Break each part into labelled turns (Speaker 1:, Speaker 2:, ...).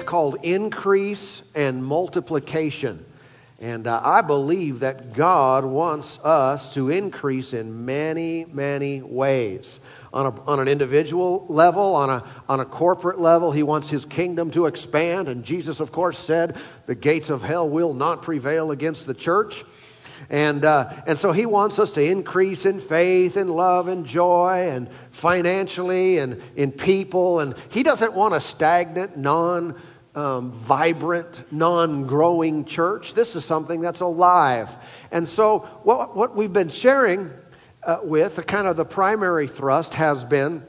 Speaker 1: it's called increase and multiplication. And uh, I believe that God wants us to increase in many, many ways. On, a, on an individual level, on a, on a corporate level, He wants His kingdom to expand. And Jesus, of course, said, The gates of hell will not prevail against the church. And, uh, and so he wants us to increase in faith and love and joy and financially and in people. And he doesn't want a stagnant, non um, vibrant, non growing church. This is something that's alive. And so, what, what we've been sharing uh, with, the kind of the primary thrust has been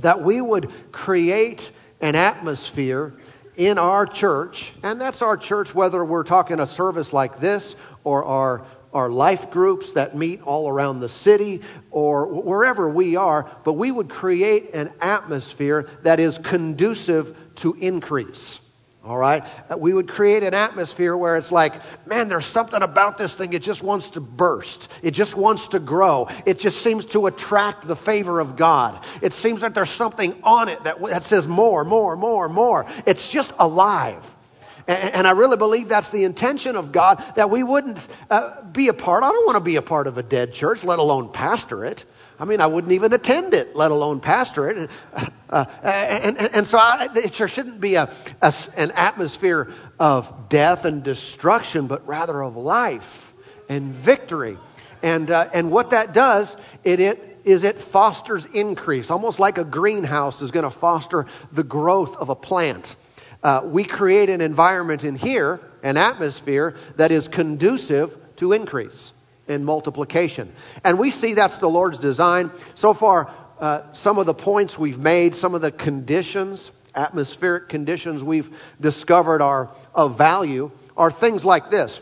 Speaker 1: that we would create an atmosphere in our church, and that's our church, whether we're talking a service like this or our our life groups that meet all around the city or wherever we are, but we would create an atmosphere that is conducive to increase. All right? Uh, we would create an atmosphere where it's like, man, there's something about this thing. It just wants to burst. It just wants to grow. It just seems to attract the favor of God. It seems that there's something on it that, that says more, more, more, more. It's just alive. And, and I really believe that's the intention of God, that we wouldn't uh, be a part. I don't want to be a part of a dead church, let alone pastor it. I mean, I wouldn't even attend it, let alone pastor it. Uh, uh, and, and, and, so I, there shouldn't be a, a, an atmosphere of death and destruction, but rather of life and victory. And, uh, and what that does, it, it is it fosters increase, almost like a greenhouse is going to foster the growth of a plant. Uh, we create an environment in here, an atmosphere that is conducive to increase in multiplication. And we see that's the Lord's design. So far, uh, some of the points we've made, some of the conditions, atmospheric conditions we've discovered are of value, are things like this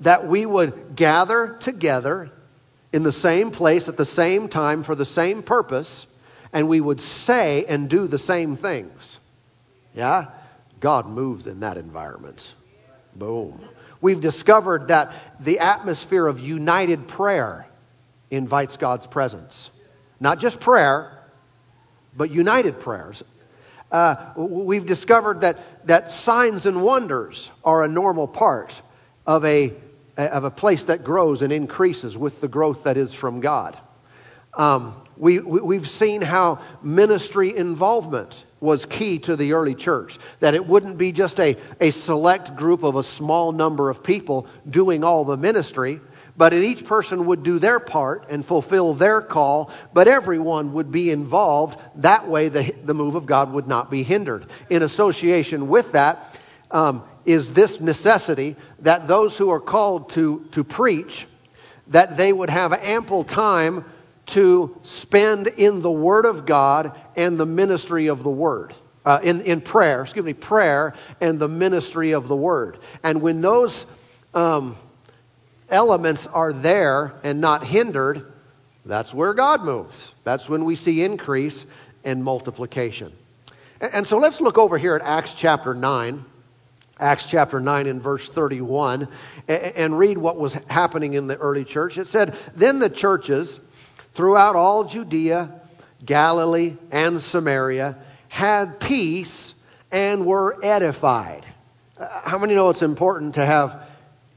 Speaker 1: that we would gather together in the same place at the same time for the same purpose, and we would say and do the same things. Yeah? God moves in that environment. Boom we've discovered that the atmosphere of united prayer invites God's presence. Not just prayer, but united prayers. Uh, we've discovered that, that signs and wonders are a normal part of a, of a place that grows and increases with the growth that is from God. Um, we, we, have seen how ministry involvement was key to the early church. That it wouldn't be just a, a select group of a small number of people doing all the ministry, but each person would do their part and fulfill their call, but everyone would be involved. That way, the, the move of God would not be hindered. In association with that um, is this necessity that those who are called to, to preach, that they would have ample time to spend in the Word of God and the ministry of the Word. Uh, in, in prayer, excuse me, prayer and the ministry of the Word. And when those um, elements are there and not hindered, that's where God moves. That's when we see increase and multiplication. And, and so let's look over here at Acts chapter 9. Acts chapter 9 and verse 31 and, and read what was happening in the early church. It said, Then the churches throughout all Judea, Galilee, and Samaria had peace and were edified. Uh, how many know it's important to have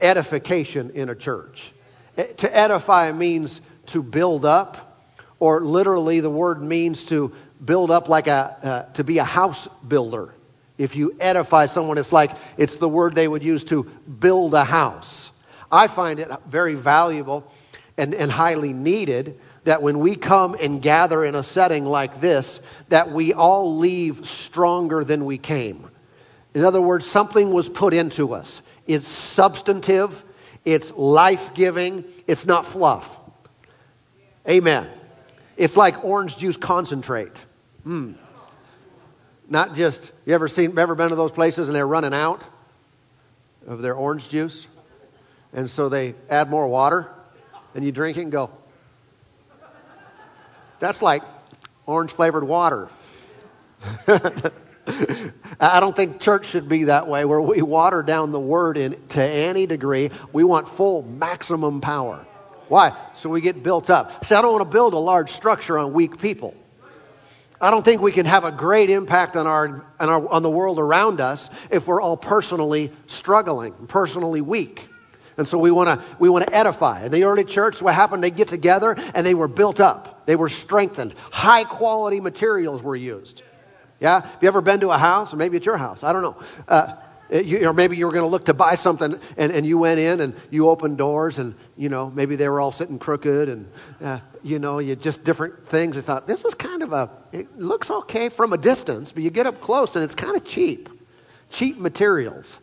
Speaker 1: edification in a church? Eh, to edify means to build up, or literally the word means to build up like a, uh, to be a house builder. If you edify someone, it's like it's the word they would use to build a house. I find it very valuable and, and highly needed that when we come and gather in a setting like this, that we all leave stronger than we came. In other words, something was put into us. It's substantive, it's life giving, it's not fluff. Amen. It's like orange juice concentrate. Mm. Not just, you ever seen, ever been to those places and they're running out of their orange juice? And so they add more water and you drink it and go, that's like orange flavored water. I don't think church should be that way where we water down the word in, to any degree. We want full maximum power. Why? So we get built up. See, I don't want to build a large structure on weak people. I don't think we can have a great impact on our, on our on the world around us if we're all personally struggling, personally weak. And so we want to we want to edify. In the early church, what happened? They get together and they were built up. They were strengthened. High quality materials were used. Yeah. Have you ever been to a house, or maybe it's your house? I don't know. Uh, you, or maybe you were going to look to buy something and, and you went in and you opened doors and you know maybe they were all sitting crooked and uh, you know you just different things i thought this is kind of a it looks okay from a distance but you get up close and it's kind of cheap cheap materials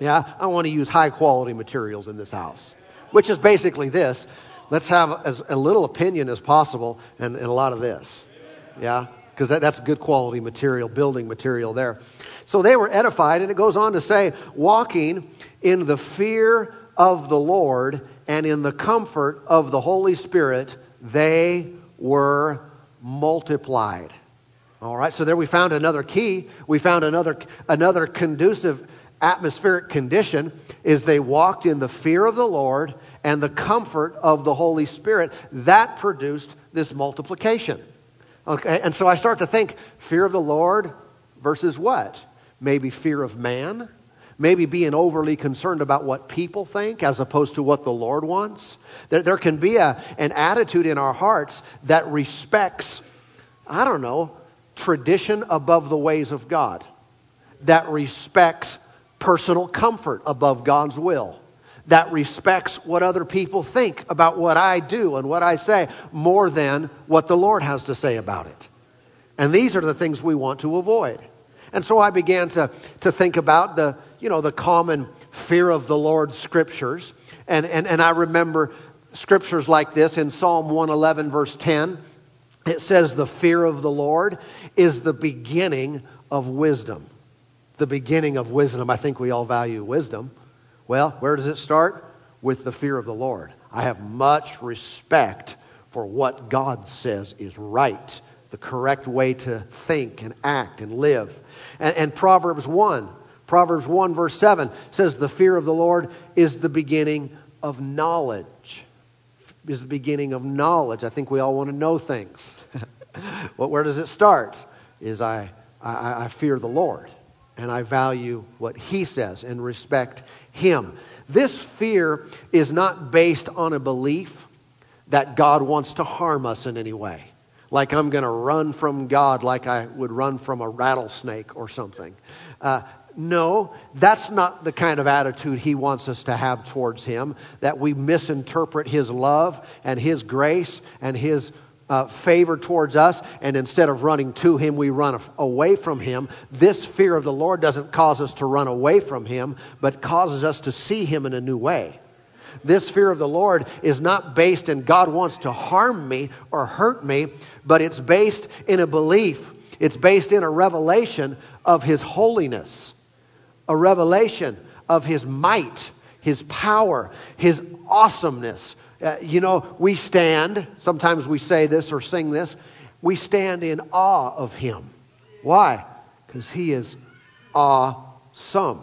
Speaker 1: yeah, I want to use high quality materials in this house, which is basically this. Let's have as a little opinion as possible and, and a lot of this. Yeah, because that, that's good quality material, building material there. So they were edified, and it goes on to say, walking in the fear of the Lord and in the comfort of the Holy Spirit, they were multiplied. All right, so there we found another key. We found another another conducive atmospheric condition is they walked in the fear of the Lord and the comfort of the Holy Spirit. That produced this multiplication. Okay, and so I start to think fear of the Lord versus what? Maybe fear of man? Maybe being overly concerned about what people think as opposed to what the Lord wants. There, there can be a, an attitude in our hearts that respects, I don't know, tradition above the ways of God, that respects personal comfort above God's will, that respects what other people think about what I do and what I say more than what the Lord has to say about it. And these are the things we want to avoid. And so I began to, to think about the, you know, the common fear of the Lord scriptures. And, and, and I remember scriptures like this in Psalm 111, verse 10. It says, The fear of the Lord is the beginning of wisdom the beginning of wisdom. I think we all value wisdom. Well, where does it start? With the fear of the Lord. I have much respect for what God says is right, the correct way to think and act and live. And, and Proverbs 1, Proverbs 1, verse 7 says, The fear of the Lord is the beginning of knowledge. Is the beginning of knowledge. I think we all want to know things. well, where does it start? Is I, I, I fear the Lord and I value what he says and respect him. This fear is not based on a belief that God wants to harm us in any way. Like I'm going to run from God like I would run from a rattlesnake or something. Uh, no, that's not the kind of attitude he wants us to have towards him, that we misinterpret his love and his grace and his uh, favor towards us, and instead of running to Him, we run away from Him. This fear of the Lord doesn't cause us to run away from Him, but causes us to see Him in a new way. This fear of the Lord is not based in God wants to harm me or hurt me, but it's based in a belief. It's based in a revelation of His holiness, a revelation of His might, His power, His awesomeness, uh, you know, we stand, sometimes we say this or sing this, we stand in awe of him. Why? Because he is awesome.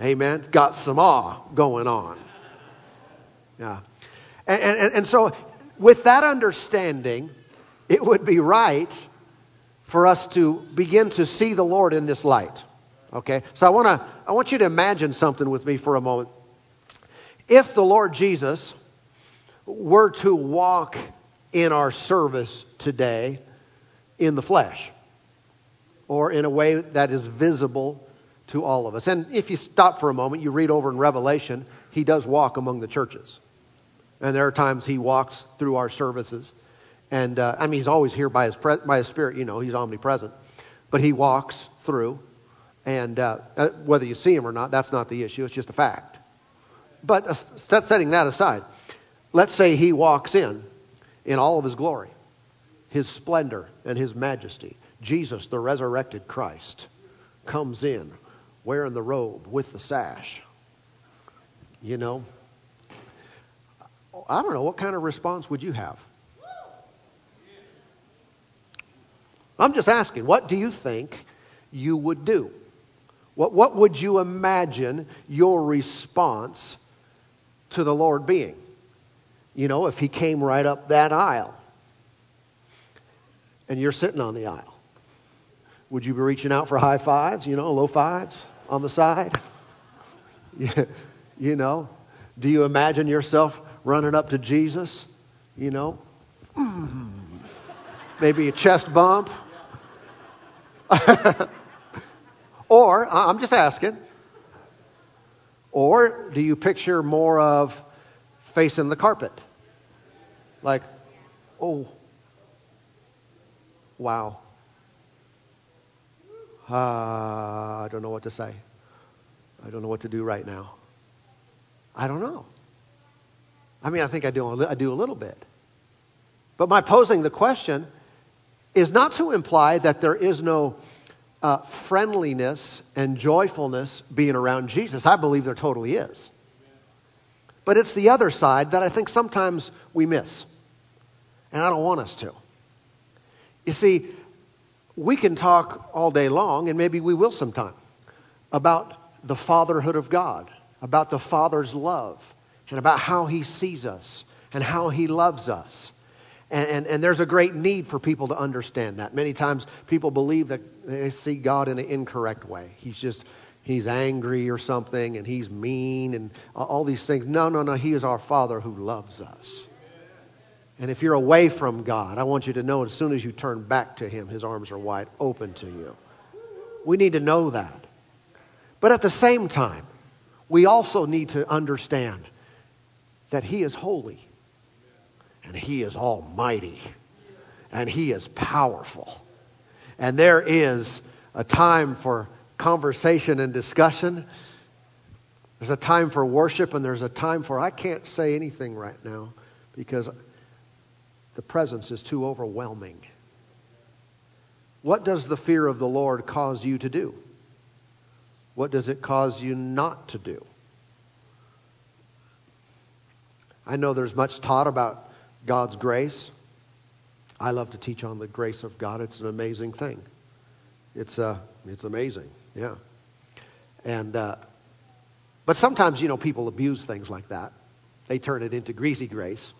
Speaker 1: Amen. Got some awe going on. Yeah. And, and, and so, with that understanding, it would be right for us to begin to see the Lord in this light. Okay? So I want to I want you to imagine something with me for a moment. If the Lord Jesus were to walk in our service today in the flesh or in a way that is visible to all of us. And if you stop for a moment, you read over in Revelation, he does walk among the churches. And there are times he walks through our services. And uh, I mean, he's always here by his, pre- by his spirit, you know, he's omnipresent. But he walks through. And uh, uh whether you see him or not, that's not the issue. It's just a fact. But uh, setting that aside, Let's say he walks in in all of his glory, his splendor and his majesty. Jesus, the resurrected Christ, comes in wearing the robe with the sash. You know, I don't know, what kind of response would you have? I'm just asking, what do you think you would do? What, what would you imagine your response to the Lord being? You know, if he came right up that aisle. and you're sitting on the aisle. Would you be reaching out for high fives, you know, low fives on the side? you know, do you imagine yourself running up to Jesus, you know, mm-hmm. maybe a chest bump? or, I'm just asking, or do you picture more of facing the carpet? Like, oh, wow. Uh, I don't know what to say. I don't know what to do right now. I don't know. I mean, I think I do, I do a little bit. But my posing the question is not to imply that there is no uh, friendliness and joyfulness being around Jesus. I believe there totally is. But it's the other side that I think sometimes we miss. And I don't want us to. You see, we can talk all day long, and maybe we will sometime, about the fatherhood of God, about the Father's love, and about how He sees us and how He loves us. And, and, and, there's a great need for people to understand that. Many times people believe that they see God in an incorrect way. He's just, he's angry or something, and he's mean, and all these things. No, no, no. He is our Father who loves us. And if you're away from God, I want you to know as soon as you turn back to Him, His arms are wide open to you. We need to know that. But at the same time, we also need to understand that He is holy and He is almighty and He is powerful. And there is a time for conversation and discussion. There's a time for worship, and there's a time for I can't say anything right now because the presence is too overwhelming. What does the fear of the Lord cause you to do? What does it cause you not to do? I know there's much taught about God's grace. I love to teach on the grace of God. It's an amazing thing. It's uh, it's amazing, yeah. And uh, but sometimes you know people abuse things like that. They turn it into greasy grace.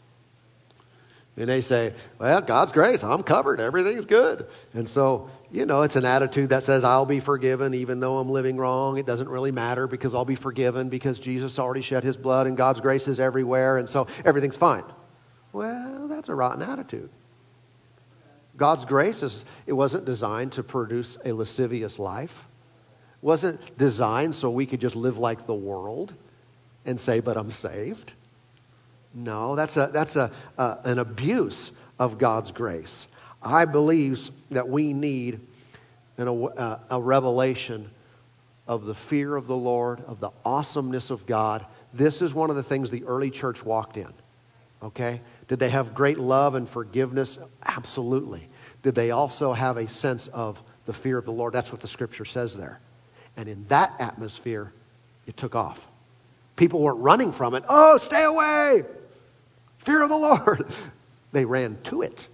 Speaker 1: And they say, well, God's grace, I'm covered, everything's good. And so, you know, it's an attitude that says, I'll be forgiven even though I'm living wrong. It doesn't really matter because I'll be forgiven because Jesus already shed his blood and God's grace is everywhere. And so everything's fine. Well, that's a rotten attitude. God's grace is, it wasn't designed to produce a lascivious life. Wasn't designed so we could just live like the world and say, but I'm saved. No, that's, a, that's a, a, an abuse of God's grace. I believe that we need an, a, uh, a revelation of the fear of the Lord, of the awesomeness of God. This is one of the things the early church walked in. Okay? Did they have great love and forgiveness? Absolutely. Did they also have a sense of the fear of the Lord? That's what the scripture says there. And in that atmosphere, it took off. People weren't running from it. Oh, stay away! Fear of the Lord. They ran to it.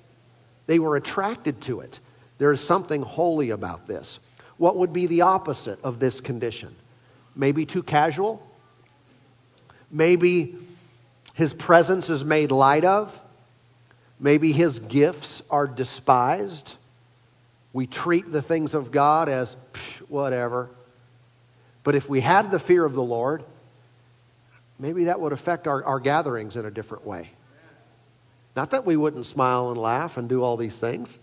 Speaker 1: They were attracted to it. There is something holy about this. What would be the opposite of this condition? Maybe too casual? Maybe his presence is made light of? Maybe his gifts are despised? We treat the things of God as whatever. But if we had the fear of the Lord, maybe that would affect our, our gatherings in a different way. Not that we wouldn't smile and laugh and do all these things,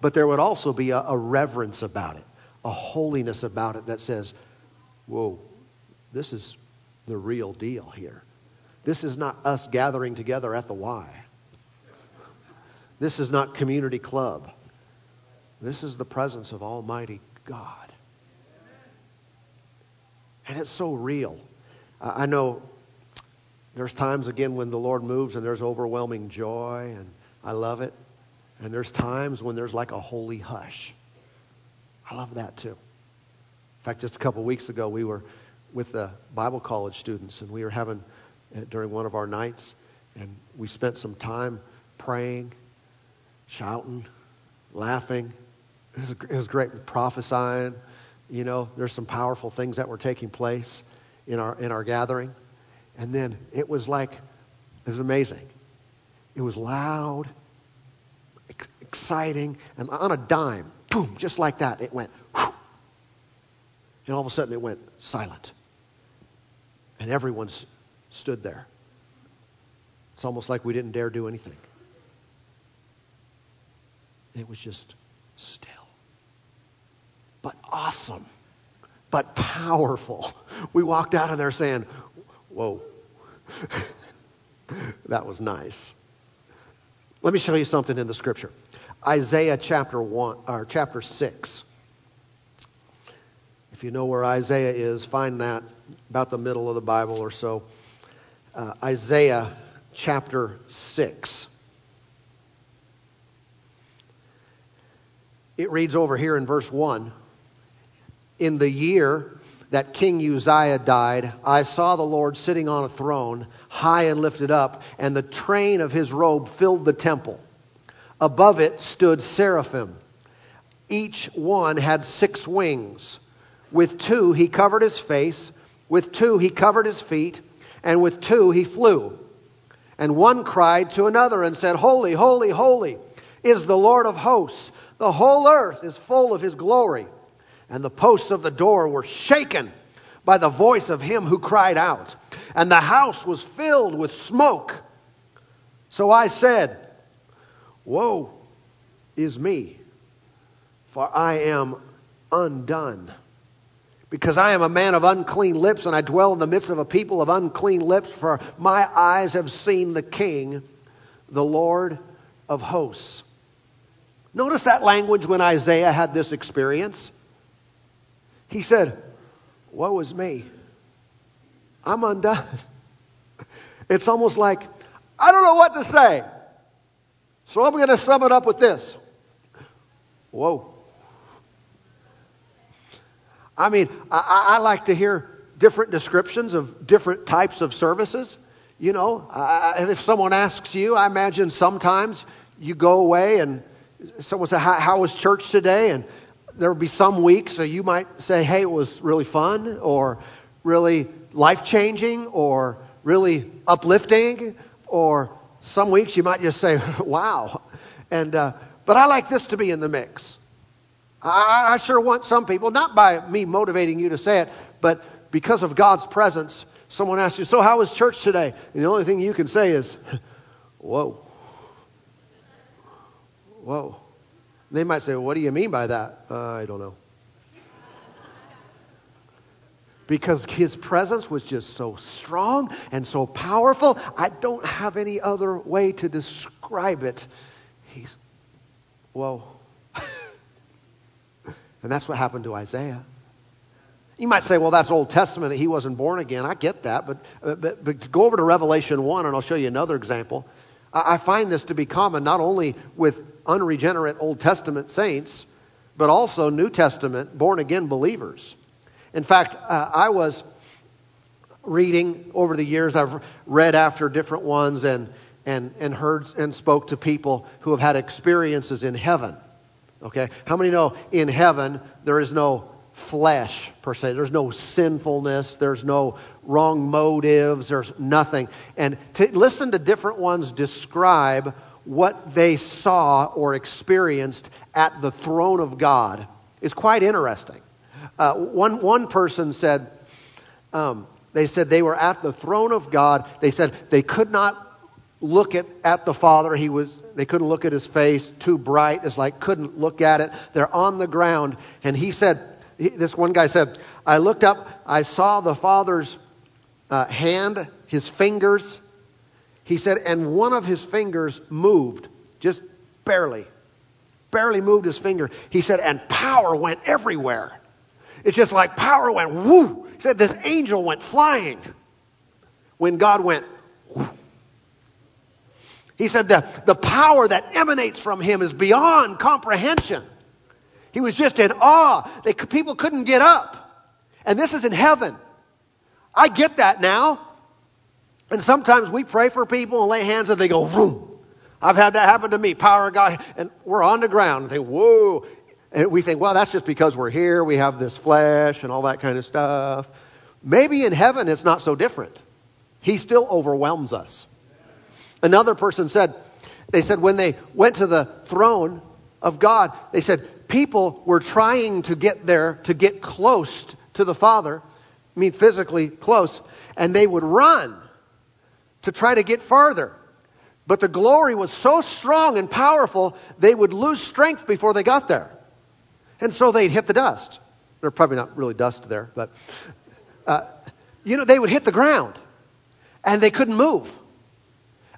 Speaker 1: but there would also be a, a reverence about it, a holiness about it that says, whoa, this is the real deal here. This is not us gathering together at the Y. This is not community club. This is the presence of Almighty God. And it's so real. I know there's times, again, when the Lord moves and there's overwhelming joy, and I love it. And there's times when there's like a holy hush. I love that too. In fact, just a couple weeks ago, we were with the Bible college students, and we were having, uh, during one of our nights, and we spent some time praying, shouting, laughing. It was, it was great, prophesying. You know, there's some powerful things that were taking place in our, in our gathering. And then it was like, it was amazing. It was loud, ex- exciting. And on a dime, boom, just like that, it went, whew, and all of a sudden it went silent. And everyone stood there. It's almost like we didn't dare do anything. It was just still. But awesome. But powerful. We walked out of there saying, Whoa. that was nice. Let me show you something in the scripture. Isaiah chapter 1 or chapter 6. If you know where Isaiah is, find that about the middle of the Bible or so. Uh, Isaiah chapter 6. It reads over here in verse 1 In the year that King Uzziah died, I saw the Lord sitting on a throne, high and lifted up, and the train of his robe filled the temple. Above it stood seraphim. Each one had six wings. With two he covered his face, with two he covered his feet, and with two he flew. And one cried to another and said, Holy, holy, holy is the Lord of hosts. The whole earth is full of his glory. And the posts of the door were shaken by the voice of him who cried out. And the house was filled with smoke. So I said, Woe is me, for I am undone because I am a man of unclean lips, and I dwell in the midst of a people of unclean lips, for my eyes have seen the King, the Lord of hosts. Notice that language when Isaiah had this experience. He said, Woe is me. I'm undone. It's almost like, I don't know what to say. So I'm going to sum it up with this Whoa. I mean, I, I like to hear different descriptions of different types of services. You know, I, if someone asks you, I imagine sometimes you go away and someone say, how, how was church today? And there will be some weeks, so you might say, hey, it was really fun, or really life changing, or really uplifting, or some weeks you might just say, wow. And, uh, but I like this to be in the mix. I, I sure want some people, not by me motivating you to say it, but because of God's presence, someone asks you, So, how was church today? And the only thing you can say is, Whoa. Whoa. They might say, well, What do you mean by that? Uh, I don't know. Because his presence was just so strong and so powerful, I don't have any other way to describe it. He's, whoa. And that's what happened to Isaiah. You might say, well, that's Old Testament. He wasn't born again. I get that. But, but, but go over to Revelation 1, and I'll show you another example. I, I find this to be common not only with unregenerate Old Testament saints, but also New Testament born again believers. In fact, uh, I was reading over the years, I've read after different ones and, and, and heard and spoke to people who have had experiences in heaven. Okay? How many know in heaven there is no flesh per se? There's no sinfulness, there's no wrong motives, there's nothing. And to listen to different ones describe what they saw or experienced at the throne of God is quite interesting. Uh, one, one person said, um, they said they were at the throne of God. They said they could not look at, at the Father. He was, they couldn't look at his face, too bright. It's like couldn't look at it. They're on the ground. And he said, he, this one guy said, I looked up, I saw the Father's uh, hand, his fingers. He said, and one of his fingers moved, just barely. Barely moved his finger. He said, and power went everywhere. It's just like power went whoo. He said, this angel went flying when God went whoo. He said the, the power that emanates from him is beyond comprehension. He was just in awe. They, people couldn't get up. And this is in heaven. I get that now. And sometimes we pray for people and lay hands and they go, vroom. I've had that happen to me. Power of God. And we're on the ground and think, whoa. And we think, well, that's just because we're here. We have this flesh and all that kind of stuff. Maybe in heaven it's not so different. He still overwhelms us. Another person said, they said when they went to the throne of God. They said people were trying to get there, to get close to the Father, I mean physically close, and they would run to try to get farther. But the glory was so strong and powerful, they would lose strength before they got there. And so they'd hit the dust. They're probably not really dust there, but, uh, you know, they would hit the ground and they couldn't move.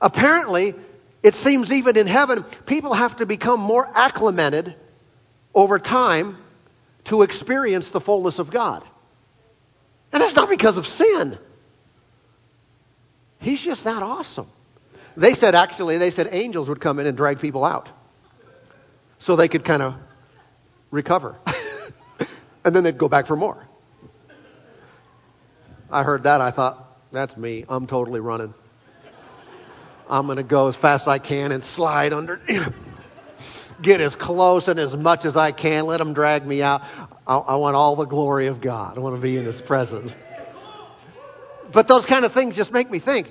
Speaker 1: Apparently, it seems even in heaven, people have to become more acclimated over time to experience the fullness of God. And that's not because of sin. He's just that awesome. They said, actually, they said angels would come in and drag people out so they could kind of recover. and then they'd go back for more. I heard that. I thought, that's me. I'm totally running. I'm going to go as fast as I can and slide under, get as close and as much as I can. Let them drag me out. I, I want all the glory of God. I want to be in His presence. But those kind of things just make me think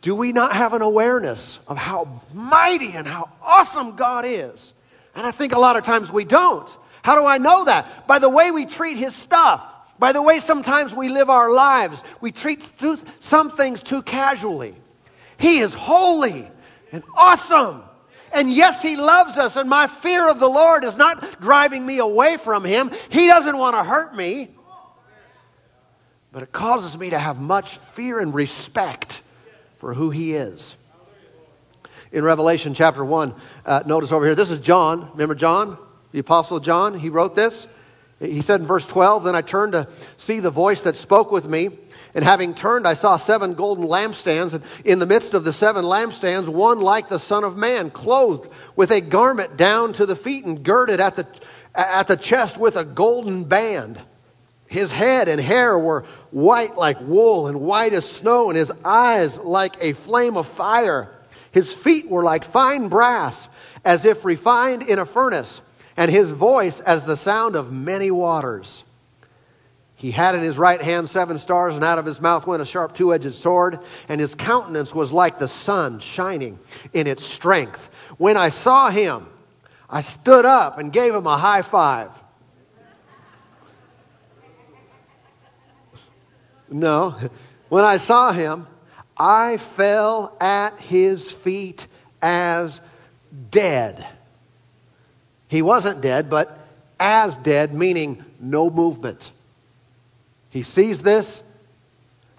Speaker 1: do we not have an awareness of how mighty and how awesome God is? And I think a lot of times we don't. How do I know that? By the way we treat His stuff. By the way sometimes we live our lives. We treat some things too casually. He is holy and awesome. And yes, He loves us, and my fear of the Lord is not driving me away from Him. He doesn't want to hurt me. But it causes me to have much fear and respect for who He is. In Revelation chapter 1, uh, notice over here, this is John. Remember John? The Apostle John? He wrote this. He said in verse 12, Then I turned to see the voice that spoke with me. And having turned, I saw seven golden lampstands, and in the midst of the seven lampstands, one like the Son of Man, clothed with a garment down to the feet and girded at the, at the chest with a golden band. His head and hair were white like wool and white as snow, and his eyes like a flame of fire. His feet were like fine brass, as if refined in a furnace, and his voice as the sound of many waters. He had in his right hand seven stars, and out of his mouth went a sharp two edged sword, and his countenance was like the sun shining in its strength. When I saw him, I stood up and gave him a high five. No. When I saw him, I fell at his feet as dead. He wasn't dead, but as dead, meaning no movement. He sees this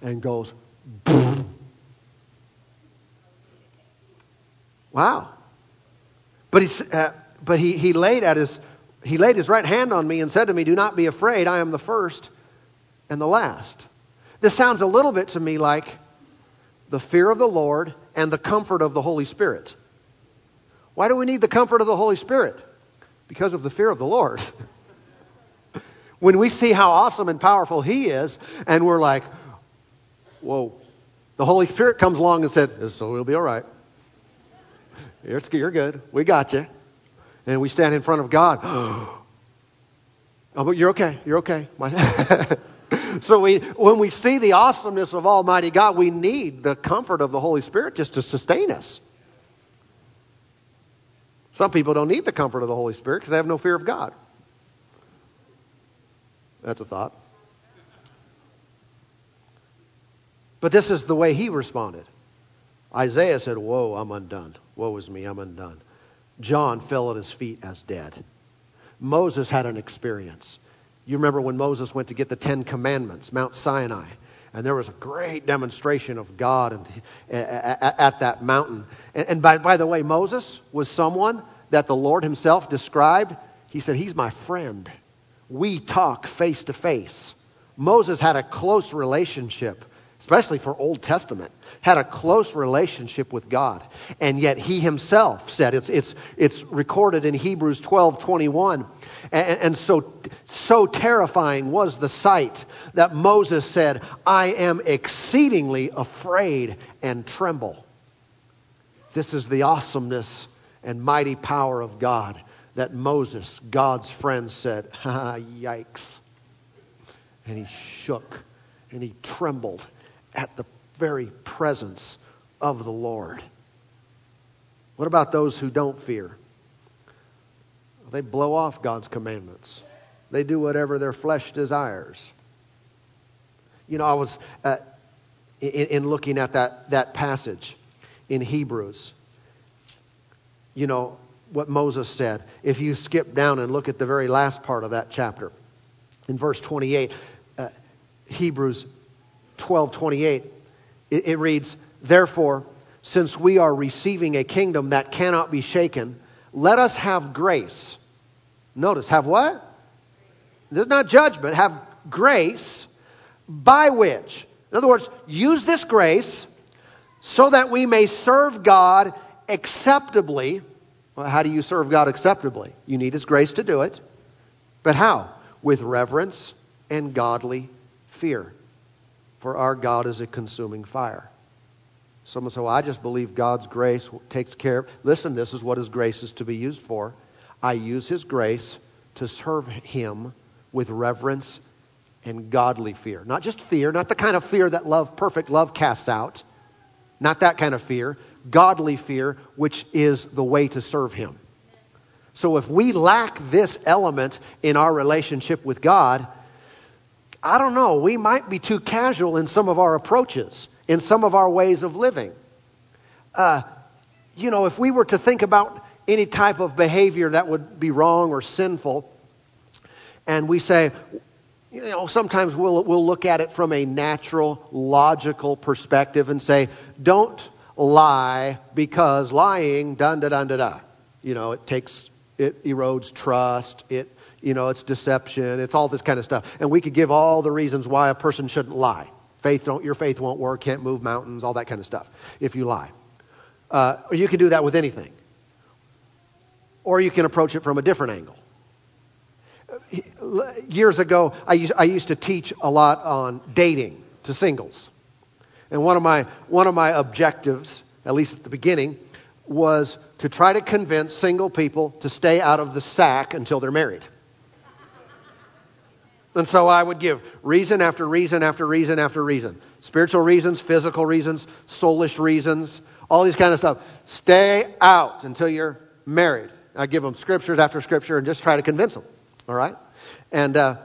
Speaker 1: and goes, Boom. wow. But, he, uh, but he, he, laid at his, he laid his right hand on me and said to me, Do not be afraid, I am the first and the last. This sounds a little bit to me like the fear of the Lord and the comfort of the Holy Spirit. Why do we need the comfort of the Holy Spirit? Because of the fear of the Lord. when we see how awesome and powerful He is, and we're like, whoa, the Holy Spirit comes along and said, so we'll be all right. You're, you're good. We got you. And we stand in front of God. oh, but you're okay. You're okay. so we, when we see the awesomeness of Almighty God, we need the comfort of the Holy Spirit just to sustain us. Some people don't need the comfort of the Holy Spirit because they have no fear of God. That's a thought. But this is the way he responded. Isaiah said, Whoa, I'm undone. Woe is me, I'm undone. John fell at his feet as dead. Moses had an experience. You remember when Moses went to get the Ten Commandments, Mount Sinai, and there was a great demonstration of God and, at that mountain. And, by, by the way, Moses was someone that the Lord himself described. He said, He's my friend. We talk face to face. Moses had a close relationship, especially for Old Testament, had a close relationship with God. And yet he himself said, it's, it's, it's recorded in Hebrews 12 21 and, and so, so terrifying was the sight that Moses said, I am exceedingly afraid and tremble. This is the awesomeness and mighty power of God that Moses, God's friend, said, ah, Yikes. And he shook and he trembled at the very presence of the Lord. What about those who don't fear? They blow off God's commandments. They do whatever their flesh desires. You know, I was uh, in, in looking at that, that passage in Hebrews. You know, what Moses said. If you skip down and look at the very last part of that chapter, in verse 28, uh, Hebrews 12 28, it, it reads, Therefore, since we are receiving a kingdom that cannot be shaken, let us have grace. Notice, have what? This is not judgment. Have grace by which, in other words, use this grace so that we may serve God acceptably. Well, how do you serve God acceptably? You need His grace to do it. But how? With reverence and godly fear. For our God is a consuming fire. Someone say, Well, I just believe God's grace takes care of. Listen, this is what His grace is to be used for. I use His grace to serve Him with reverence and godly fear. Not just fear, not the kind of fear that love, perfect love casts out. Not that kind of fear. Godly fear, which is the way to serve Him. So if we lack this element in our relationship with God, I don't know, we might be too casual in some of our approaches, in some of our ways of living. Uh, you know, if we were to think about any type of behavior that would be wrong or sinful, and we say, you know, sometimes we'll, we'll look at it from a natural, logical perspective and say, don't lie because lying, dun da dun da da. You know, it takes, it erodes trust, it you know, it's deception, it's all this kind of stuff. And we could give all the reasons why a person shouldn't lie. Faith don't, your faith won't work, can't move mountains, all that kind of stuff if you lie. Uh, or you can do that with anything. Or you can approach it from a different angle. Years ago, I used, I used to teach a lot on dating to singles. And one of my, one of my objectives, at least at the beginning, was to try to convince single people to stay out of the sack until they're married. And so I would give reason after reason after reason after reason. Spiritual reasons, physical reasons, soulish reasons, all these kind of stuff. Stay out until you're married. I give them scriptures after scripture and just try to convince them. All right? And uh,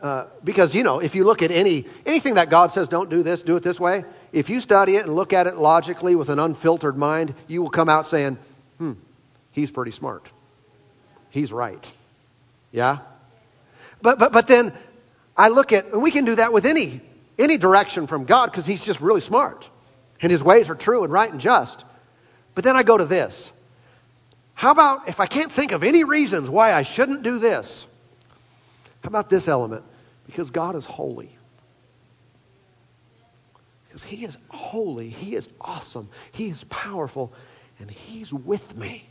Speaker 1: uh, because, you know, if you look at any anything that God says, don't do this, do it this way, if you study it and look at it logically with an unfiltered mind, you will come out saying, hmm, he's pretty smart. He's right. Yeah? But, but, but then I look at, and we can do that with any, any direction from God because He's just really smart. And His ways are true and right and just. But then I go to this. How about if I can't think of any reasons why I shouldn't do this? How about this element? Because God is holy. Because He is holy, He is awesome, He is powerful, and He's with me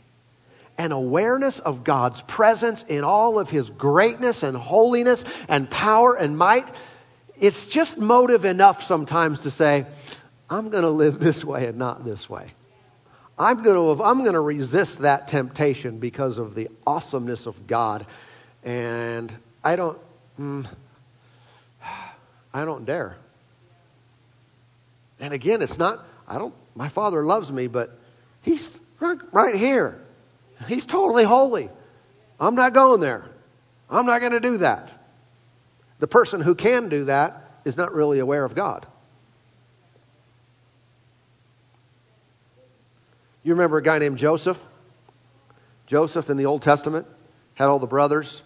Speaker 1: an awareness of God's presence in all of His greatness and holiness and power and might, it's just motive enough sometimes to say, I'm going to live this way and not this way. I'm going to, I'm going to resist that temptation because of the awesomeness of God. And I don't, mm, I don't dare. And again, it's not, I don't, my father loves me, but he's right, right here. He's totally holy. I'm not going there. I'm not going to do that. The person who can do that is not really aware of God. You remember a guy named Joseph? Joseph in the Old Testament had all the brothers.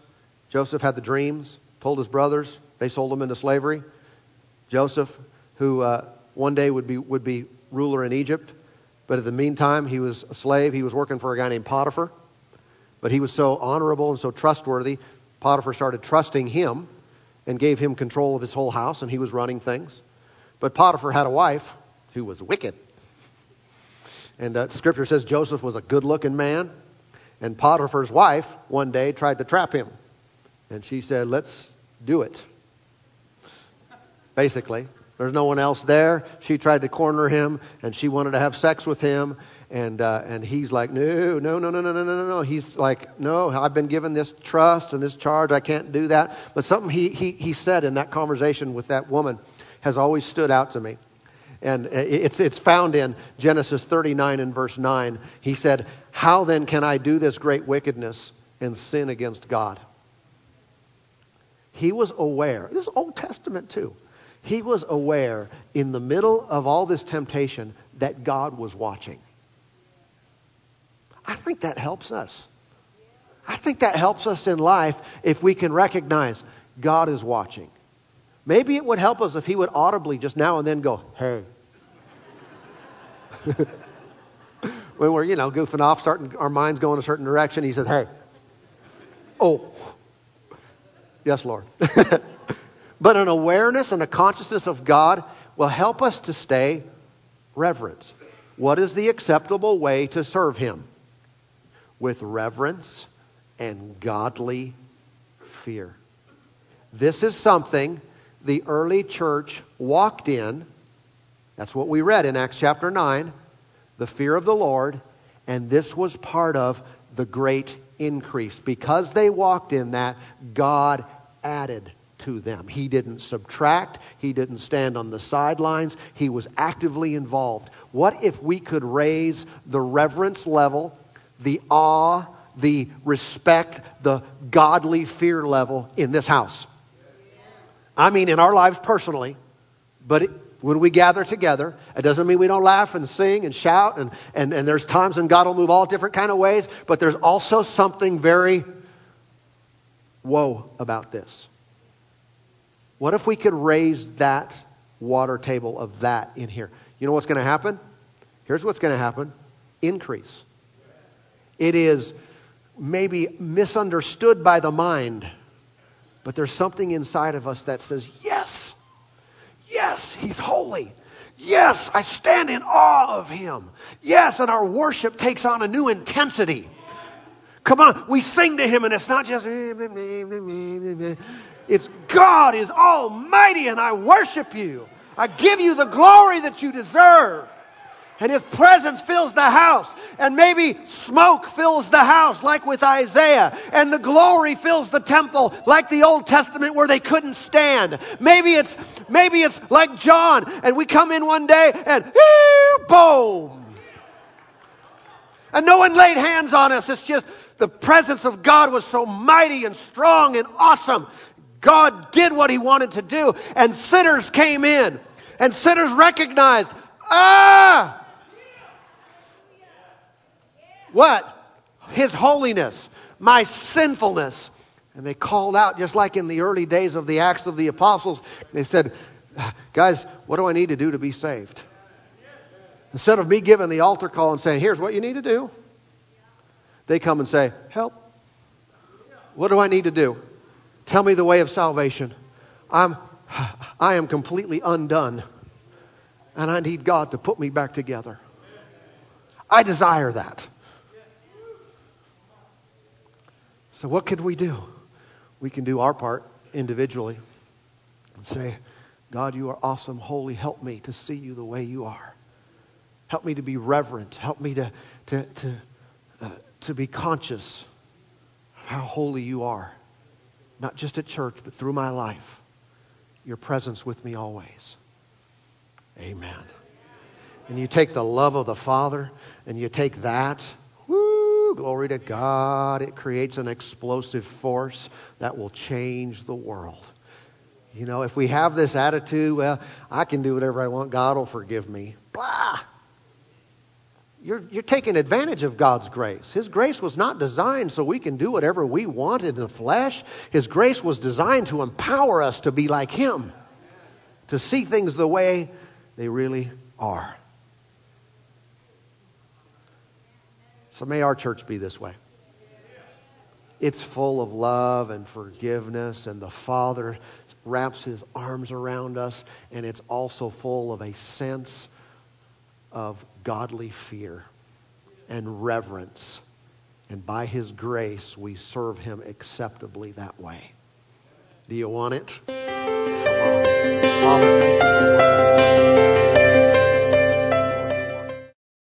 Speaker 1: Joseph had the dreams, told his brothers. They sold him into slavery. Joseph, who uh, one day would be, would be ruler in Egypt, but in the meantime, he was a slave. He was working for a guy named Potiphar. But he was so honorable and so trustworthy, Potiphar started trusting him and gave him control of his whole house, and he was running things. But Potiphar had a wife who was wicked. And uh, scripture says Joseph was a good looking man. And Potiphar's wife one day tried to trap him. And she said, Let's do it. Basically. There's no one else there. She tried to corner him, and she wanted to have sex with him. And, uh, and he's like, no, no, no, no, no, no, no, no. He's like, no, I've been given this trust and this charge. I can't do that. But something he, he, he said in that conversation with that woman has always stood out to me. And it's, it's found in Genesis 39 and verse 9. He said, How then can I do this great wickedness and sin against God. He was aware. This is Old Testament too. He was aware in the middle of all this temptation that God was watching. I think that helps us. I think that helps us in life if we can recognize God is watching. Maybe it would help us if He would audibly just now and then go, hey. when we're, you know, goofing off, starting our minds going a certain direction, He says, hey. Oh. Yes, Lord. but an awareness and a consciousness of God will help us to stay reverent. What is the acceptable way to serve Him? With reverence and godly fear. This is something the early church walked in. That's what we read in Acts chapter 9 the fear of the Lord, and this was part of the great increase. Because they walked in that, God added to them. He didn't subtract, He didn't stand on the sidelines, He was actively involved. What if we could raise the reverence level, the awe, the respect, the godly fear level in this house? I mean, in our lives personally, but it, when we gather together, it doesn't mean we don't laugh and sing and shout, and, and, and there's times when God will move all different kind of ways, but there's also something very woe about this. What if we could raise that water table of that in here? You know what's going to happen? Here's what's going to happen increase. It is maybe misunderstood by the mind but there's something inside of us that says, Yes, yes, He's holy. Yes, I stand in awe of Him. Yes, and our worship takes on a new intensity. Come on, we sing to Him, and it's not just, it's God is almighty, and I worship you. I give you the glory that you deserve and his presence fills the house. And maybe smoke fills the house, like with Isaiah. And the glory fills the temple, like the Old Testament where they couldn't stand. Maybe it's, maybe it's like John, and we come in one day and boom. And no one laid hands on us. It's just the presence of God was so mighty and strong and awesome. God did what he wanted to do. And sinners came in. And sinners recognized, ah, what? His holiness, my sinfulness. And they called out, just like in the early days of the Acts of the Apostles, they said, Guys, what do I need to do to be saved? Instead of me giving the altar call and saying, Here's what you need to do, they come and say, Help. What do I need to do? Tell me the way of salvation. I'm, I am completely undone, and I need God to put me back together. I desire that. So, what could we do? We can do our part individually and say, God, you are awesome, holy. Help me to see you the way you are. Help me to be reverent. Help me to, to, to, uh, to be conscious of how holy you are. Not just at church, but through my life. Your presence with me always. Amen. And you take the love of the Father and you take that glory to God. It creates an explosive force that will change the world. You know, if we have this attitude, well, I can do whatever I want, God will forgive me. Blah! You're, you're taking advantage of God's grace. His grace was not designed so we can do whatever we want in the flesh. His grace was designed to empower us to be like Him, to see things the way they really are. So may our church be this way. It's full of love and forgiveness, and the Father wraps his arms around us, and it's also full of a sense of godly fear and reverence. And by his grace, we serve him acceptably that way. Do you want it? Father, thank you.